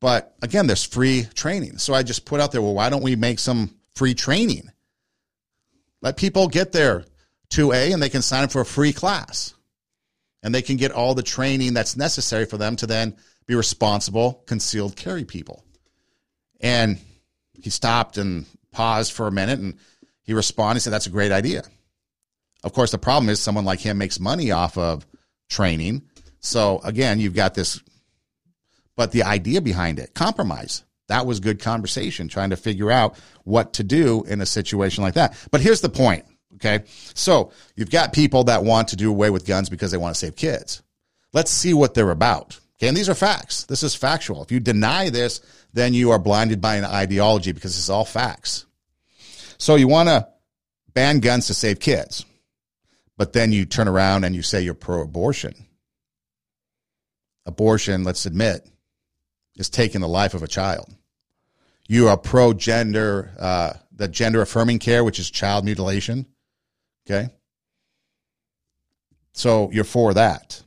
But again, there's free training. So I just put out there, well, why don't we make some free training? Let people get their 2A and they can sign up for a free class. And they can get all the training that's necessary for them to then be responsible concealed carry people. And he stopped and paused for a minute and he responded, he said, That's a great idea. Of course, the problem is someone like him makes money off of training. So again, you've got this, but the idea behind it, compromise. That was good conversation, trying to figure out what to do in a situation like that. But here's the point. Okay. So you've got people that want to do away with guns because they want to save kids. Let's see what they're about. Okay. And these are facts. This is factual. If you deny this, then you are blinded by an ideology because it's all facts. So you want to ban guns to save kids, but then you turn around and you say you're pro abortion. Abortion, let's admit, is taking the life of a child. You are pro gender, uh, the gender affirming care, which is child mutilation. Okay. So you're for that.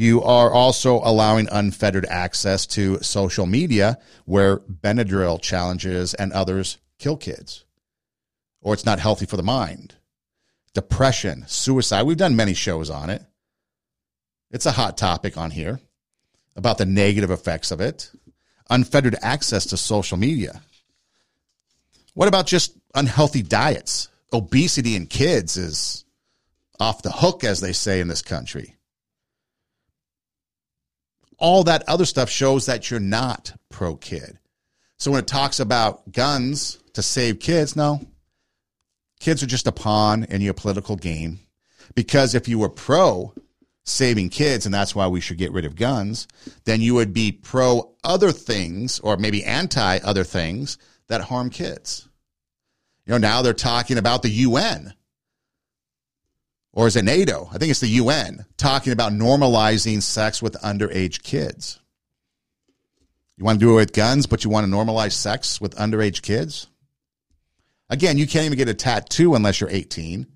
You are also allowing unfettered access to social media where Benadryl challenges and others kill kids, or it's not healthy for the mind. Depression, suicide. We've done many shows on it. It's a hot topic on here about the negative effects of it. Unfettered access to social media. What about just unhealthy diets? Obesity in kids is off the hook, as they say in this country all that other stuff shows that you're not pro kid. So when it talks about guns to save kids, no, kids are just a pawn in your political game. Because if you were pro saving kids, and that's why we should get rid of guns, then you would be pro other things or maybe anti other things that harm kids. You know, now they're talking about the UN or is it NATO? I think it's the UN talking about normalizing sex with underage kids. You want to do it with guns, but you want to normalize sex with underage kids? Again, you can't even get a tattoo unless you're 18.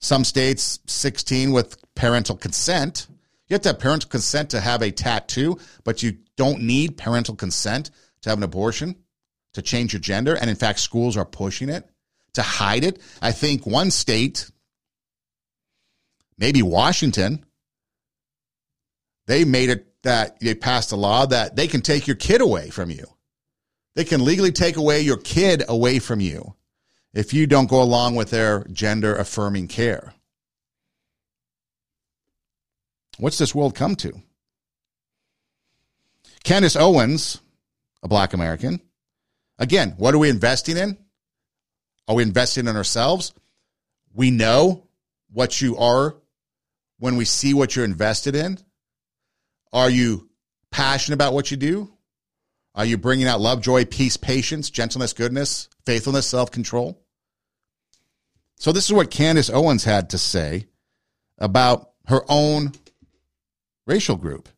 Some states, 16 with parental consent. You have to have parental consent to have a tattoo, but you don't need parental consent to have an abortion, to change your gender. And in fact, schools are pushing it to hide it. I think one state maybe Washington, they made it that they passed a law that they can take your kid away from you. They can legally take away your kid away from you if you don't go along with their gender affirming care. What's this world come to? Candace Owens, a black American. Again, what are we investing in? Are we investing in ourselves? We know what you are when we see what you're invested in? Are you passionate about what you do? Are you bringing out love, joy, peace, patience, gentleness, goodness, faithfulness, self control? So, this is what Candace Owens had to say about her own racial group.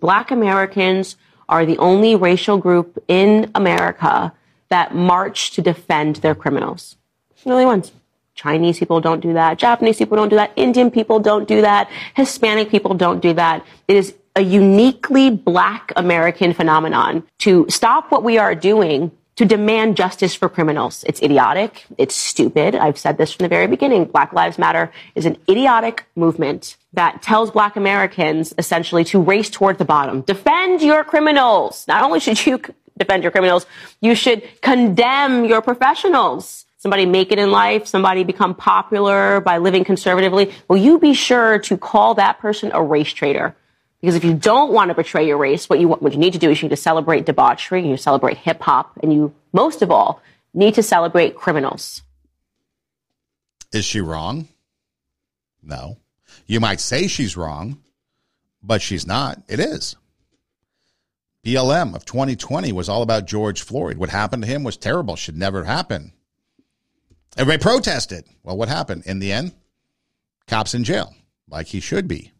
Black Americans are the only racial group in America that march to defend their criminals. the only ones. Chinese people don't do that. Japanese people don't do that. Indian people don't do that. Hispanic people don't do that. It is a uniquely black American phenomenon to stop what we are doing to demand justice for criminals. It's idiotic. It's stupid. I've said this from the very beginning. Black Lives Matter is an idiotic movement that tells black Americans essentially to race toward the bottom. Defend your criminals. Not only should you *laughs* defend your criminals, you should condemn your professionals. Somebody make it in life, somebody become popular by living conservatively. Will you be sure to call that person a race traitor? Because if you don't want to betray your race, what you, what you need to do is you need to celebrate debauchery, you celebrate hip hop, and you, most of all, need to celebrate criminals. Is she wrong? No. You might say she's wrong, but she's not. It is. BLM of 2020 was all about George Floyd. What happened to him was terrible, should never happen. Everybody protested. Well, what happened? In the end, cops in jail, like he should be.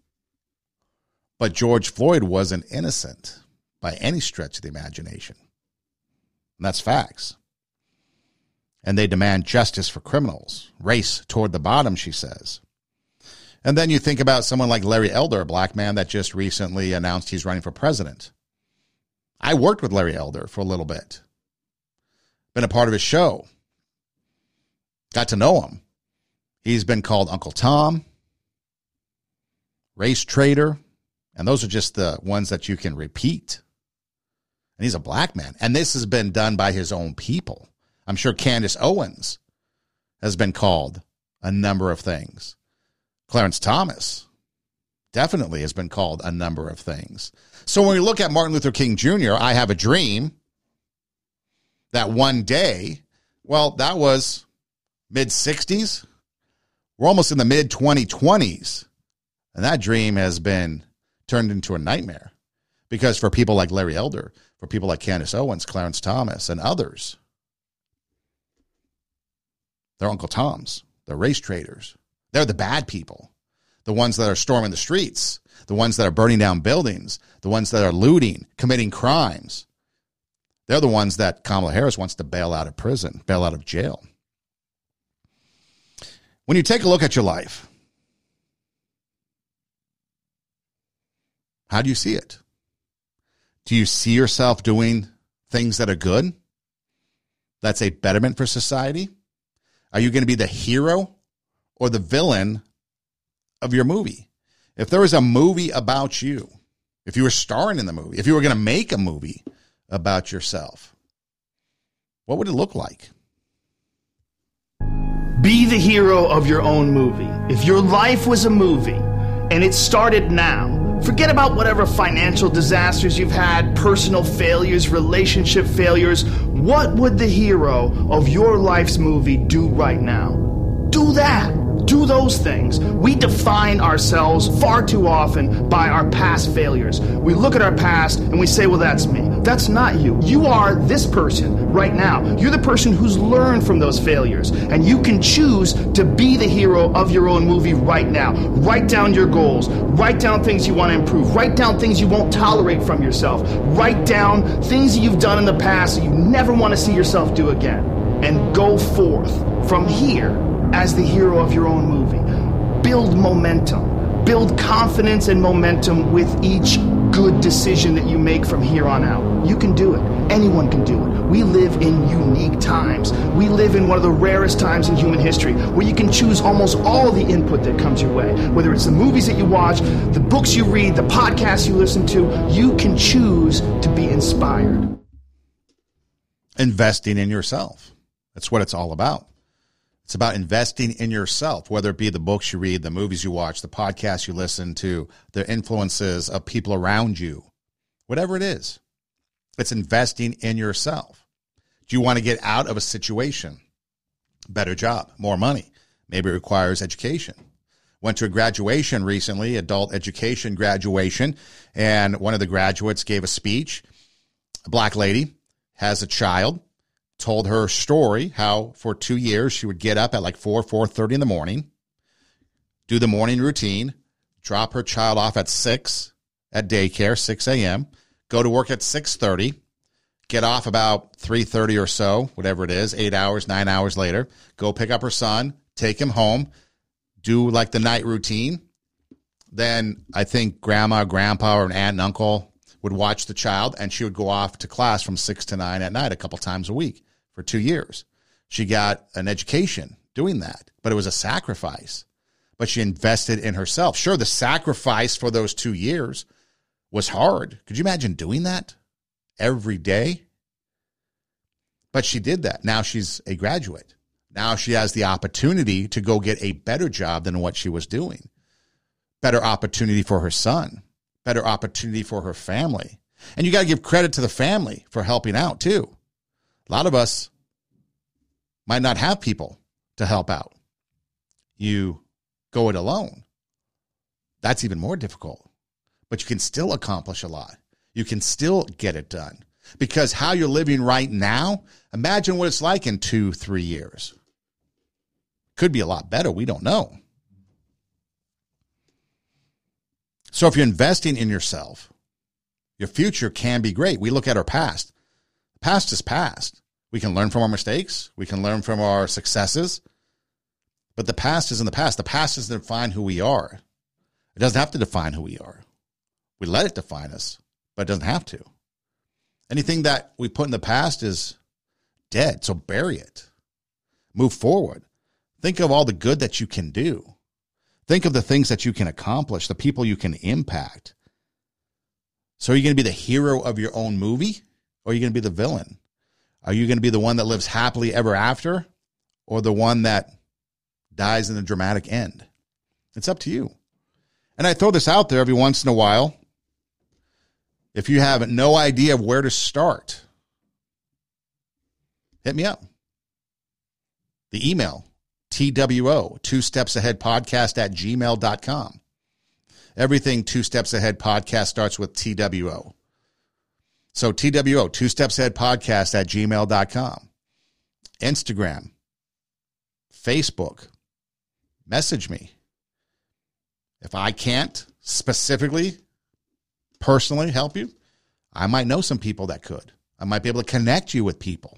But George Floyd wasn't innocent by any stretch of the imagination. And that's facts. And they demand justice for criminals, race toward the bottom, she says. And then you think about someone like Larry Elder, a black man that just recently announced he's running for president. I worked with Larry Elder for a little bit, been a part of his show, got to know him. He's been called Uncle Tom, race traitor, and those are just the ones that you can repeat. And he's a black man. And this has been done by his own people. I'm sure Candace Owens has been called a number of things. Clarence Thomas definitely has been called a number of things. So when we look at Martin Luther King Jr., I have a dream that one day, well, that was mid 60s. We're almost in the mid 2020s. And that dream has been turned into a nightmare. Because for people like Larry Elder, for people like Candace Owens, Clarence Thomas, and others, they're Uncle Toms. They're race traitors. They're the bad people, the ones that are storming the streets, the ones that are burning down buildings, the ones that are looting, committing crimes. They're the ones that Kamala Harris wants to bail out of prison, bail out of jail. When you take a look at your life, How do you see it? Do you see yourself doing things that are good? That's a betterment for society? Are you going to be the hero or the villain of your movie? If there was a movie about you, if you were starring in the movie, if you were going to make a movie about yourself, what would it look like? Be the hero of your own movie. If your life was a movie and it started now, Forget about whatever financial disasters you've had, personal failures, relationship failures. What would the hero of your life's movie do right now? Do that do those things. We define ourselves far too often by our past failures. We look at our past and we say, well, that's me. That's not you. You are this person right now. You're the person who's learned from those failures. And you can choose to be the hero of your own movie right now. Write down your goals. Write down things you want to improve. Write down things you won't tolerate from yourself. Write down things you've done in the past that you never want to see yourself do again. And go forth from here as the hero of your own movie. Build momentum. Build confidence and momentum with each good decision that you make from here on out. You can do it. Anyone can do it. We live in unique times. We live in one of the rarest times in human history where you can choose almost all the input that comes your way. Whether it's the movies that you watch, the books you read, the podcasts you listen to, you can choose to be inspired. Investing in yourself. That's what it's all about. It's about investing in yourself, whether it be the books you read, the movies you watch, the podcasts you listen to, the influences of people around you, whatever it is. It's investing in yourself. Do you want to get out of a situation? Better job, more money. Maybe it requires education. Went to a graduation recently, adult education graduation, and one of the graduates gave a speech. A black lady has a child told her story how for two years she would get up at like 4 4.30 in the morning do the morning routine drop her child off at 6 at daycare 6 a.m go to work at 6.30 get off about 3.30 or so whatever it is eight hours nine hours later go pick up her son take him home do like the night routine. Then i think grandma grandpa or an aunt and uncle would watch the child and she would go off to class from 6 to 9 at night a couple times a week for two years she got an education doing that but it was a sacrifice but she invested in herself sure the sacrifice for those two years was hard could you imagine doing that every day. But she did that. Now she's a graduate. Now she has the opportunity to go get a better job than what she was doing. Better opportunity for her son, better opportunity for her family. And you got to give credit to the family for helping out too. A lot of us might not have people to help out. You go it alone. That's even more difficult, but you can still accomplish a lot you can still get it done. Because how you're living right now, imagine what it's like in two, three years. Could be a lot better. We don't know. So if you're investing in yourself, your future can be great. We look at our past. Past is past. We can learn from our mistakes. We can learn from our successes. But the past is in the past. The past doesn't define who we are. It doesn't have to define who we are. We let it define us but it doesn't have to. Anything that we put in the past is dead, so bury it. Move forward. Think of all the good that you can do. Think of the things that you can accomplish, the people you can impact. So, are you going to be the hero of your own movie or are you going to be the villain? Are you going to be the one that lives happily ever after or the one that dies in a dramatic end? It's up to you. And I throw this out there every once in a while if you have no idea of where to start, hit me up. The email, TWO, two steps ahead podcast at gmail.com. Everything two steps ahead podcast starts with TWO. So TWO, two steps ahead podcast at gmail.com. Instagram, Facebook, message me. If I can't specifically personally help you, I might know some people that could. I might be able to connect you with people.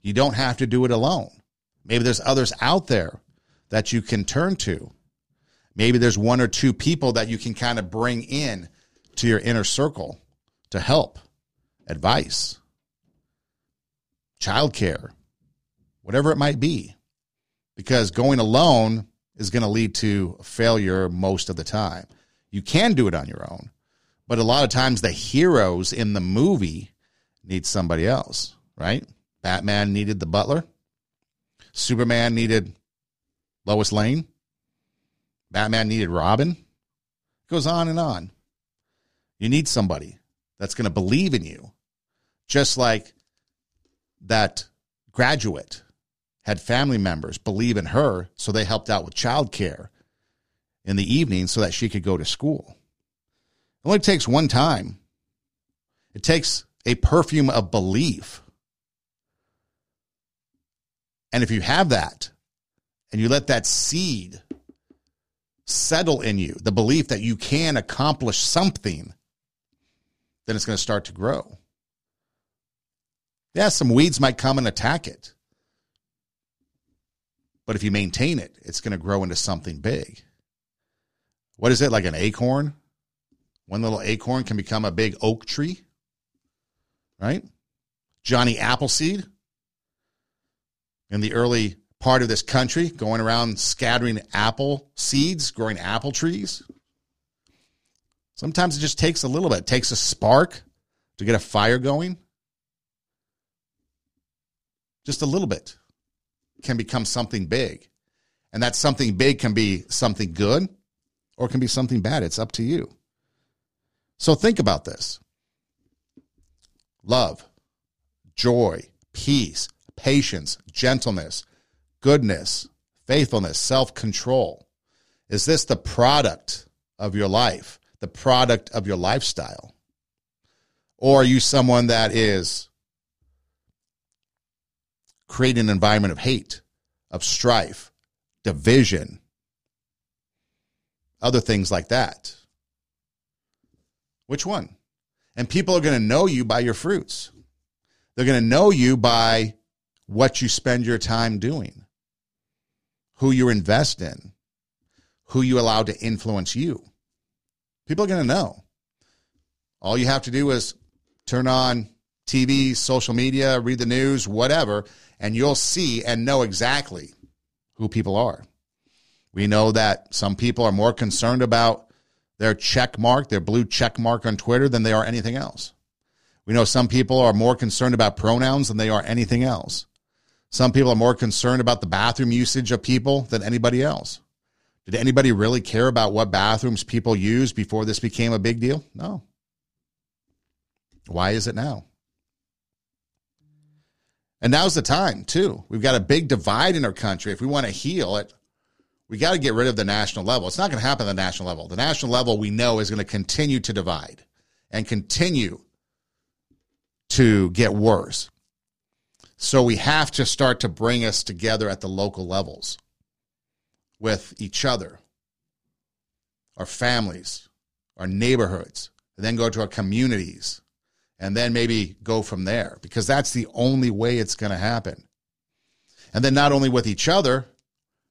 You don't have to do it alone. Maybe there's others out there that you can turn to. Maybe there's one or two people that you can kind of bring in to your inner circle to help, advice, childcare, whatever it might be. Because going alone is going to lead to failure most of the time. You can do it on your own, but a lot of times the heroes in the movie need somebody else, right? Batman needed the butler. Superman needed Lois Lane. Batman needed Robin. It goes on and on. You need somebody that's going to believe in you, just like that graduate had family members believe in her, so they helped out with childcare in the evening so that she could go to school. It only takes one time. It takes a perfume of belief. And if you have that and you let that seed settle in you, the belief that you can accomplish something, then it's going to start to grow. Yeah, some weeds might come and attack it. But if you maintain it, it's going to grow into something big. What is it, like an acorn? One little acorn can become a big oak tree, right? Johnny Appleseed in the early part of this country, going around scattering apple seeds, growing apple trees. Sometimes it just takes a little bit. It takes a spark to get a fire going. Just a little bit can become something big. And that something big can be something good or it can be something bad. It's up to you. So think about this love, joy, peace, patience, gentleness, goodness, faithfulness, self control. Is this the product of your life, the product of your lifestyle? Or are you someone that is creating an environment of hate, of strife, division, other things like that. Which one? And people are going to know you by your fruits. They're going to know you by what you spend your time doing, who you invest in, who you allow to influence you. People are going to know. All you have to do is turn on TV, social media, read the news, whatever, and you'll see and know exactly who people are. We know that some people are more concerned about their check mark, their blue check mark on Twitter than they are anything else. We know some people are more concerned about pronouns than they are anything else. Some people are more concerned about the bathroom usage of people than anybody else. Did anybody really care about what bathrooms people used before this became a big deal? No. Why is it now? And now's the time, too. We've got a big divide in our country. If we want to heal it, we got to get rid of the national level. It's not going to happen at the national level. The national level we know is going to continue to divide and continue to get worse. So we have to start to bring us together at the local levels with each other, our families, our neighborhoods, and then go to our communities and then maybe go from there because that's the only way it's going to happen. And then not only with each other,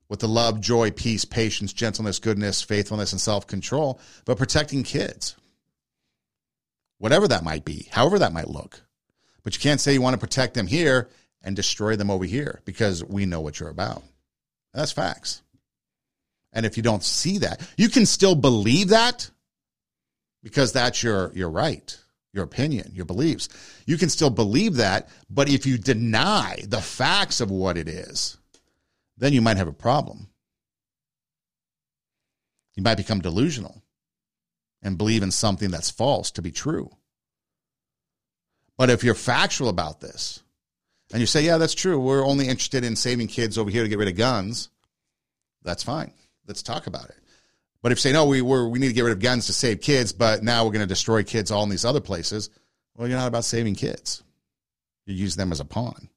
with the love, joy, peace, patience, gentleness, goodness, faithfulness, and self control, but protecting kids. Whatever that might be, however that might look. But you can't say you want to protect them here and destroy them over here because we know what you're about. That's facts. And if you don't see that, you can still believe that because that's your, your right your opinion, your beliefs. You can still believe that, but if you deny the facts of what it is, then you might have a problem. You might become delusional and believe in something that's false to be true. But if you're factual about this and you say, yeah, that's true, we're only interested in saving kids over here to get rid of guns, that's fine. Let's talk about it. But if you say, no, we, we we need to get rid of guns to save kids, but now we're going to destroy kids all in these other places, well, you're not about saving kids. You use them as a pawn.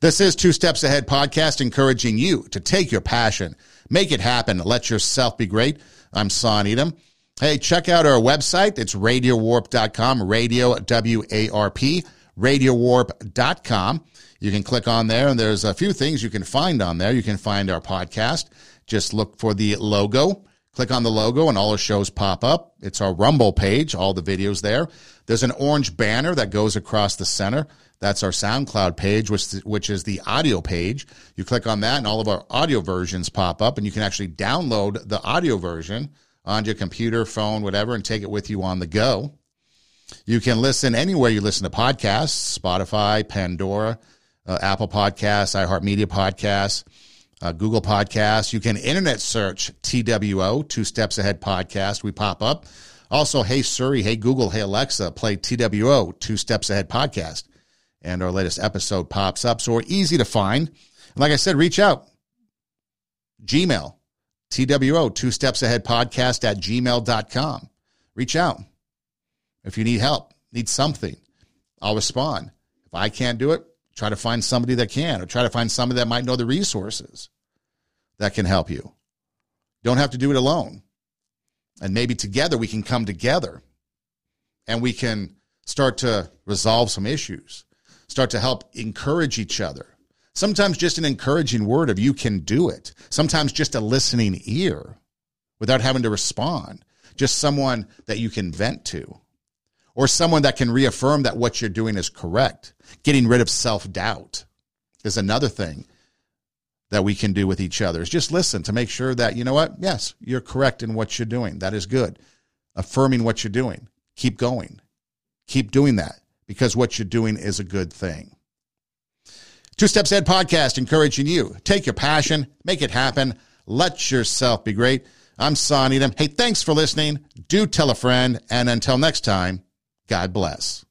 This is Two Steps Ahead podcast, encouraging you to take your passion, make it happen, let yourself be great. I'm Son Edom. Hey, check out our website. It's radiowarp.com, radio, W-A-R-P, radiowarp.com. You can click on there and there's a few things you can find on there. You can find our podcast. Just look for the logo. Click on the logo and all our shows pop up. It's our Rumble page, all the videos there. There's an orange banner that goes across the center. That's our SoundCloud page, which, which is the audio page. You click on that and all of our audio versions pop up and you can actually download the audio version on your computer, phone, whatever, and take it with you on the go. You can listen anywhere you listen to podcasts, Spotify, Pandora, uh, Apple Podcasts, iHeartMedia Podcasts uh, Google Podcasts. You can internet search TWO, Two Steps Ahead Podcast. We pop up. Also, hey Siri, hey Google, hey Alexa, play TWO, Two Steps Ahead Podcast. And our latest episode pops up. So we're easy to find. And like I said, reach out. Gmail, TWO, Two Steps Ahead Podcast at gmail.com. Reach out. If you need help, need something, I'll respond. If I can't do it, Try to find somebody that can, or try to find somebody that might know the resources that can help you. Don't have to do it alone. And maybe together we can come together and we can start to resolve some issues, start to help encourage each other. Sometimes just an encouraging word of you can do it. Sometimes just a listening ear without having to respond. Just someone that you can vent to or someone that can reaffirm that what you're doing is correct. Getting rid of self doubt is another thing that we can do with each other is just listen to make sure that, you know what? Yes, you're correct in what you're doing. That is good. Affirming what you're doing. Keep going. Keep doing that because what you're doing is a good thing. Two Steps Ahead podcast encouraging you. Take your passion, make it happen, let yourself be great. I'm Son Edom. Hey, thanks for listening. Do tell a friend. And until next time, God bless.